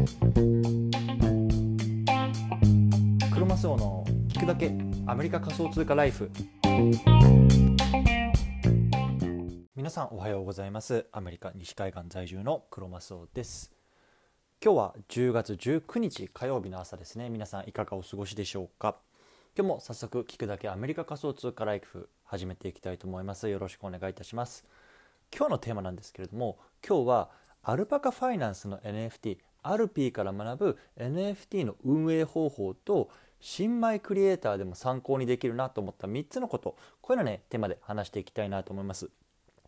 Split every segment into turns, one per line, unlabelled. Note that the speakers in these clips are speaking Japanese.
クロマスオの聞くだけアメリカ仮想通貨ライフ。皆さんおはようございます。アメリカ西海岸在住のクロマスオです。今日は10月19日火曜日の朝ですね。皆さんいかがお過ごしでしょうか。今日も早速聞くだけアメリカ仮想通貨ライフ始めていきたいと思います。よろしくお願いいたします。今日のテーマなんですけれども今日はアルパカファイナンスの NFT アルピーから学ぶ NFT の運営方法と新米クリエイターでも参考にできるなと思った3つのこと。こういうのねテーマで話していきたいなと思います。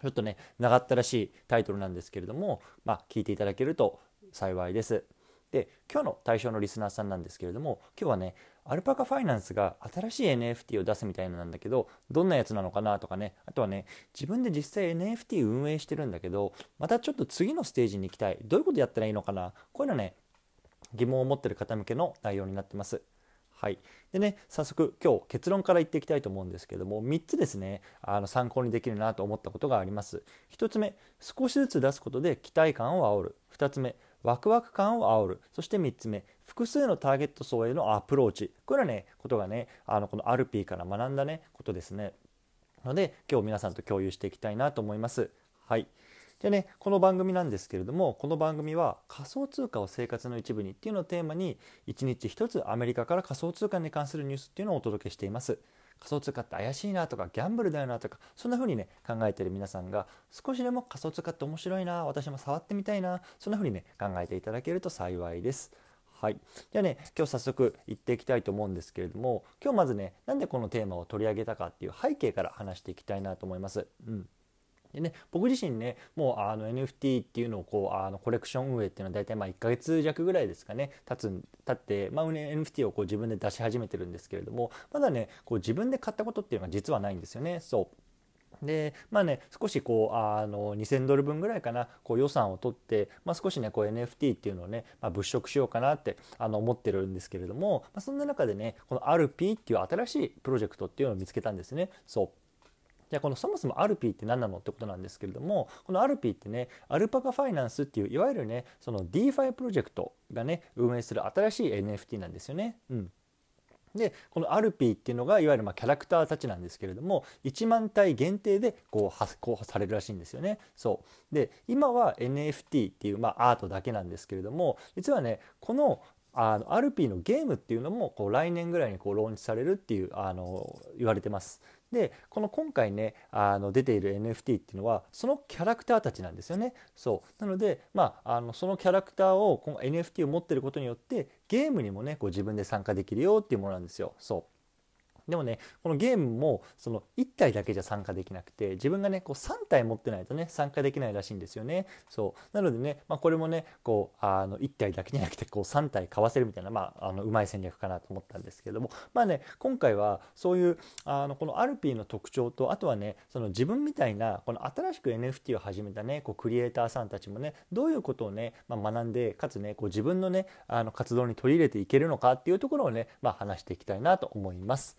ちょっとね長ったらしいタイトルなんですけれどもまあ聞いていただけると幸いです。で今日の対象のリスナーさんなんですけれども今日はねアルパカファイナンスが新しい NFT を出すみたいなんだけどどんなやつなのかなとかねあとはね自分で実際 NFT 運営してるんだけどまたちょっと次のステージに行きたいどういうことやったらいいのかな？こういうのね疑問を持ってる方向けの内容になってます。はい、でね早速今日結論から言っていきたいと思うんですけども3つですねあの参考にできるなと思ったことがあります。1つ目少しずつ出すことで期待感を煽る2つ目ワクワク感を煽る。そして3つ目複数のターゲット層へのアプローチ。これはねことがねあのこのアルピーから学んだねことですね。ので今日皆さんと共有していきたいなと思います。はい。でねこの番組なんですけれどもこの番組は仮想通貨を生活の一部にっていうのをテーマに1日1つアメリカから仮想通貨に関するニュースっていうのをお届けしています。仮想通貨って怪しいなとかギャンブルだよなとかそんな風にね考えてる皆さんが少しでも仮想通貨って面白いな私も触ってみたいなそんな風にね考えていただけると幸いです。はい、じゃあね今日早速行っていきたいと思うんですけれども今日まずねなんでこのテーマを取り上げたかっていう背景から話していきたいなと思います。うんでね、僕自身ねもうあの NFT っていうのをこうあのコレクション運営っていうのは大体まあ1ヶ月弱ぐらいですかね経つ経って、まあ、NFT をこう自分で出し始めてるんですけれどもまだねこう自分で買ったことっていうのが実はないんですよね。そうでまあね少しこうあの2000ドル分ぐらいかなこう予算を取って、まあ、少しねこう NFT っていうのをね、まあ、物色しようかなってあの思ってるんですけれども、まあ、そんな中でねこの RP っていう新しいプロジェクトっていうのを見つけたんですね。そうじゃあこのそもそも Alpie って何なのってことなんですけれどもこの Alpie ってね Alpaca Finance っていういわゆるねその DeFi プロジェクトがね運営する新しい NFT なんですよね。うんでこの Alpie っていうのがいわゆるまキャラクターたちなんですけれども1万体限定でこう発行されるらしいんですよね。そうで今は NFT っていうまあアートだけなんですけれども実はねこのあの Alpie のゲームっていうのもこう来年ぐらいにこうローンチされるっていうあの言われてます。でこの今回ねあの出ている NFT っていうのはそのキャラクターたちなんですよね。そうなので、まあ、あのそのキャラクターをこの NFT を持ってることによってゲームにもねこう自分で参加できるよっていうものなんですよ。そうでもねこのゲームもその1体だけじゃ参加できなくて自分がねこう3体持ってないとね参加できないらしいんですよね。そう。なのでね、まあ、これもねこうあの1体だけじゃなくてこう3体買わせるみたいなまあのうまい戦略かなと思ったんですけども。まあね今回はそういうあのこのアルピーの特徴とあとはねその自分みたいなこの新しく NFT を始めたねこうクリエイターさんたちもねどういうことをね、まあ、学んでかつねこう自分のねあの活動に取り入れていけるのかっていうところをね、まあ、話していきたいなと思います。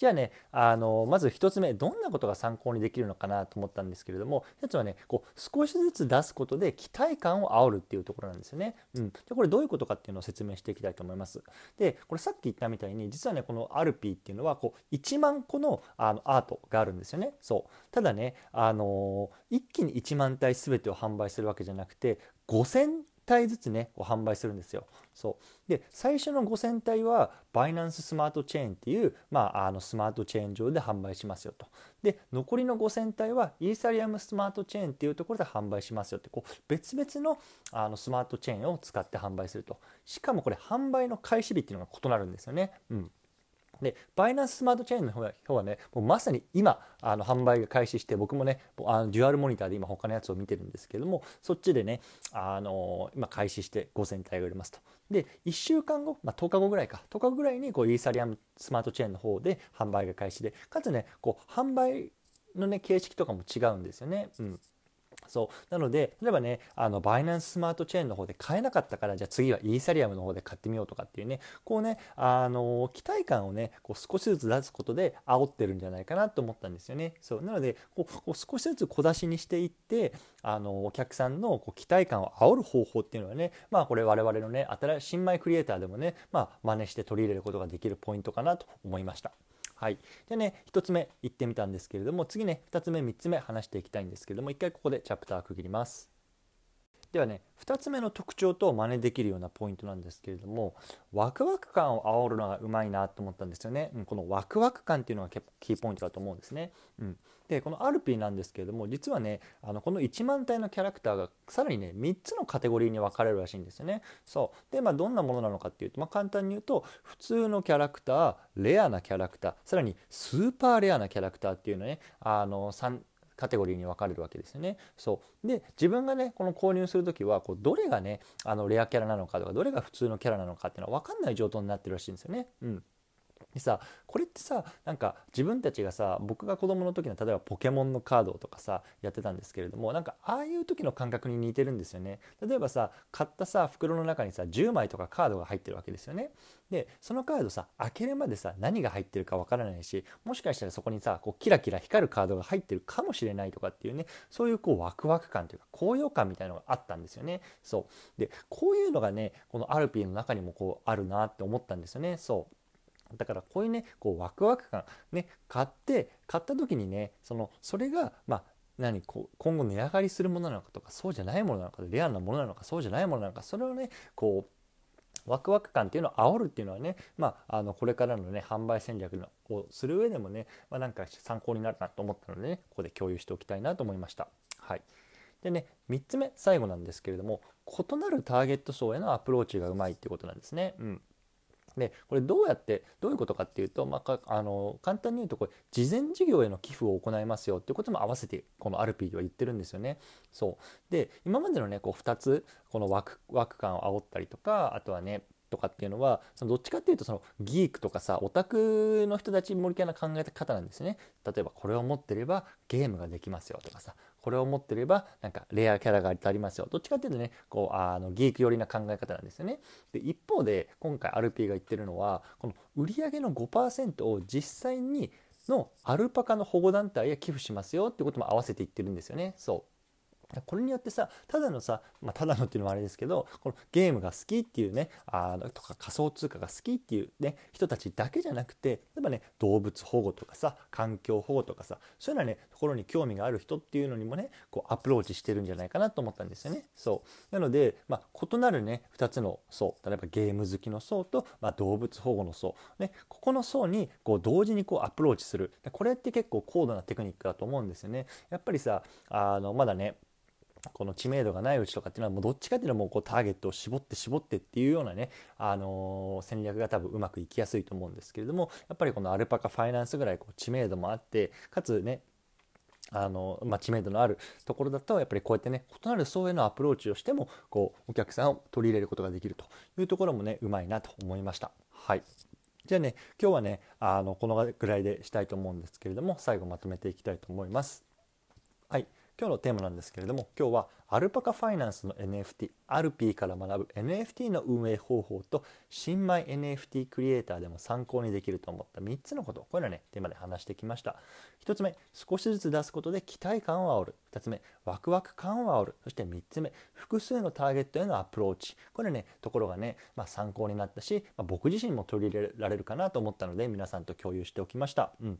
じゃあね、あのまず1つ目、どんなことが参考にできるのかなと思ったんですけれども、1つはね、こう少しずつ出すことで期待感を煽るっていうところなんですよね。うん、でこれどういうことかっていうのを説明していきたいと思います。で、これさっき言ったみたいに、実はね、このアルピーっていうのはこう1万個のあのアートがあるんですよね。そう。ただね、あの一気に1万体全てを販売するわけじゃなくて、5000体ずつねこう販売するんですよ。そうで最初の5000体はバイナンススマートチェーンっていう、まあ、あのスマートチェーン上で販売しますよと。で残りの5000体はイーサリアムスマートチェーンっていうところで販売しますよってこう別々のあのスマートチェーンを使って販売すると。しかもこれ販売の開始日っていうのが異なるんですよね。うんで、バイナンススマートチェーンの方はね、もうまさに今、あの販売が開始して、僕もね、あのデュアルモニターで今他のやつを見てるんですけども、そっちでね、あの今開始して5000体が売れますと。で、1週間後、まあ、10日後ぐらいか、10日後ぐらいにこうイーサリアムスマートチェーンの方で販売が開始で、かつね、こう販売のね、形式とかも違うんですよね。うん。そう。なので例えばねあのバイナンススマートチェーンの方で買えなかったからじゃあ次はイーサリアムの方で買ってみようとかっていうねこうねあの期待感をねこう少しずつ出すことで煽ってるんじゃないかなと思ったんですよね。そう。なのでこう少しずつ小出しにしていってあのお客さんのこう期待感を煽る方法っていうのはねまあこれ我々のね新しい新米クリエイターでもねまあ真似して取り入れることができるポイントかなと思いました。はい、でね1つ目言ってみたんですけれども次ね2つ目3つ目話していきたいんですけれども一回ここでチャプター区切ります。ではね2つ目の特徴と真似できるようなポイントなんですけれどもワクワク感を煽るのがうまいなと思ったんですよね、うん、このワクワク感っていうのが結構キーポイントだと思うんですね、うん、でこのアルピーなんですけれども実はねあのこの1万体のキャラクターがさらにね3つのカテゴリーに分かれるらしいんですよね。そう。でまあどんなものなのかっていうと、まあ、簡単に言うと普通のキャラクターレアなキャラクターさらにスーパーレアなキャラクターっていうのねあの3カテゴリーに分かれるわけですよね。そうで自分がねこの購入する時はこうどれがねあのレアキャラなのかとかどれが普通のキャラなのかっていうのは分かんない状態になってるらしいんですよね。うんでさこれってさなんか自分たちがさ僕が子供の時の例えばポケモンのカードとかさやってたんですけれどもなんかああいう時の感覚に似てるんですよね。例えばさ買ったさ袋の中にさ10枚とかカードが入ってるわけですよね。でそのカードさ開けるまでさ何が入ってるかわからないしもしかしたらそこにさこうキラキラ光るカードが入ってるかもしれないとかっていうねそういうこうワクワク感というか高揚感みたいなのがあったんですよね。そう。でこういうのがねこのアルピーの中にもこうあるなって思ったんですよね。そう。だからこういうねこうワクワク感ね買って買った時にねそのそれがまあ何こう今後値上がりするものなのかとかそうじゃないものなのかレアなものなのかそうじゃないものなのかそれをねこうワクワク感っていうのを煽るっていうのはね、まあ、あのこれからのね販売戦略をする上でもね、まあ、なんか参考になるなと思ったのでねここで共有しておきたいなと思いました。はい、でね3つ目最後なんですけれども異なるターゲット層へのアプローチがうまいっていうことなんですね。うんでこれどうやってどういうことかっていうと、まあ、あの簡単に言うとこれ事前事業への寄付を行いますよっていうことも合わせてこのアルピーでは言ってるんですよね。そうで今までのねこう2つこの枠枠感を煽ったりとかあとはねとかっていうのはそのどっちかっていうとそのギークとかさオタクの人たち向けな考え方なんですね。例えばこれを持ってればゲームができますよとかさこれを持ってればなんかレアキャラがありますよ。どっちかっていうとねこうあのギーク寄りな考え方なんですよね。で一方で今回アルピーが言ってるのはこの売上の5%を実際にのアルパカの保護団体へ寄付しますよってことも合わせて言ってるんですよね。そう。これによってさただのさ、まあ、ただのっていうのもあれですけどこのゲームが好きっていうねあとか仮想通貨が好きっていうね人たちだけじゃなくて例えばね動物保護とかさ環境保護とかさそういうようなねところに興味がある人っていうのにもねこうアプローチしてるんじゃないかなと思ったんですよね。そうなので、まあ、異なるね2つの層例えばゲーム好きの層と、まあ、動物保護の層、ね、ここの層にこう同時にこうアプローチするこれって結構高度なテクニックだと思うんですよね。やっぱりさあのまだねこの知名度がないうちとかっていうのはもうどっちかっていうのはもうこうターゲットを絞って絞ってっていうようなね、あのー、戦略が多分うまくいきやすいと思うんですけれどもやっぱりこのアルパカファイナンスぐらいこう知名度もあってかつねあのまあ、知名度のあるところだとやっぱりこうやってね異なる層へのアプローチをしてもこうお客さんを取り入れることができるというところもねうまいなと思いました。はいじゃあね今日はねあのこのぐらいでしたいと思うんですけれども最後まとめていきたいと思います。はい今日のテーマなんですけれども今日はアルパカファイナンスの NFT アルピーから学ぶ NFT の運営方法と新米 NFT クリエイターでも参考にできると思った3つのことこういうのねテーマで話してきました。1つ目少しずつ出すことで期待感を煽る。2つ目ワクワク感を煽る。そして3つ目複数のターゲットへのアプローチ。これねところがね、まあ、参考になったし、まあ、僕自身も取り入れられるかなと思ったので皆さんと共有しておきました、うん。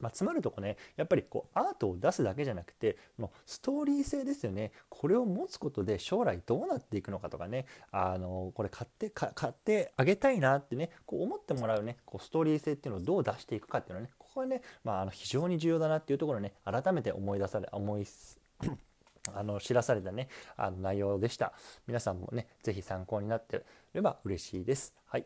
まあ、つまるとこねやっぱりこうアートを出すだけじゃなくてのストーリー性ですよね。これを持つことで将来どうなっていくのかとかねあのこれ買って買ってあげたいなってねこう思ってもらうねこうストーリー性っていうのをどう出していくかっていうのはねここはね、まあ、あの非常に重要だなっていうところをね改めて思い出され思いあの知らされたねあの内容でした。皆さんもね是非参考になってれば嬉しいです。はい。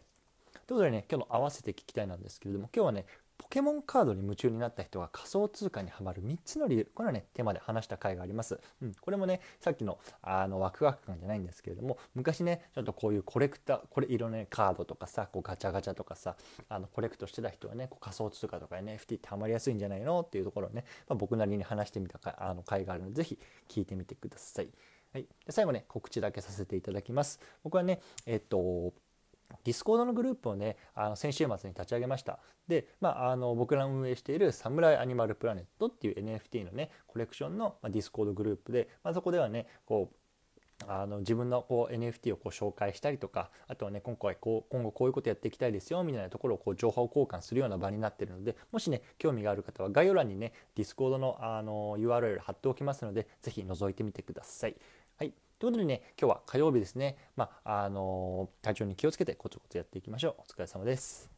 ということでね今日の合わせて聞きたいなんですけれども今日はねポケモンカードに夢中になった人が仮想通貨にはまる3つの理由これはねテーマで話した回があります、うん、これもねさっきのあのワクワク感じゃないんですけれども昔ねちょっとこういうコレクターこれ色ねカードとかさこうガチャガチャとかさあのコレクトしてた人はねこう仮想通貨とか NFT ってハマりやすいんじゃないのっていうところをね、まあ、僕なりに話してみたかあの回があるので是非聞いてみてください。はい、で最後ね告知だけさせていただきます。僕はねえっと Discord のグループをねあの先週末に立ち上げましたで、まあ、あの僕ら運営している Samurai Animal Planet っていう NFT のねコレクションの、 Discord グループで、まあ、そこではねこうあの自分のこう NFT をこう紹介したりとかあとはね今回こう今後こういうことやっていきたいですよみたいなところをこう情報交換するような場になってるのでもしね興味がある方は概要欄にね Discord のあの URL 貼っておきますので是非覗いてみてください。ということでね、今日は火曜日ですね。まあ、あの体調に気をつけてコツコツやっていきましょう。お疲れ様です。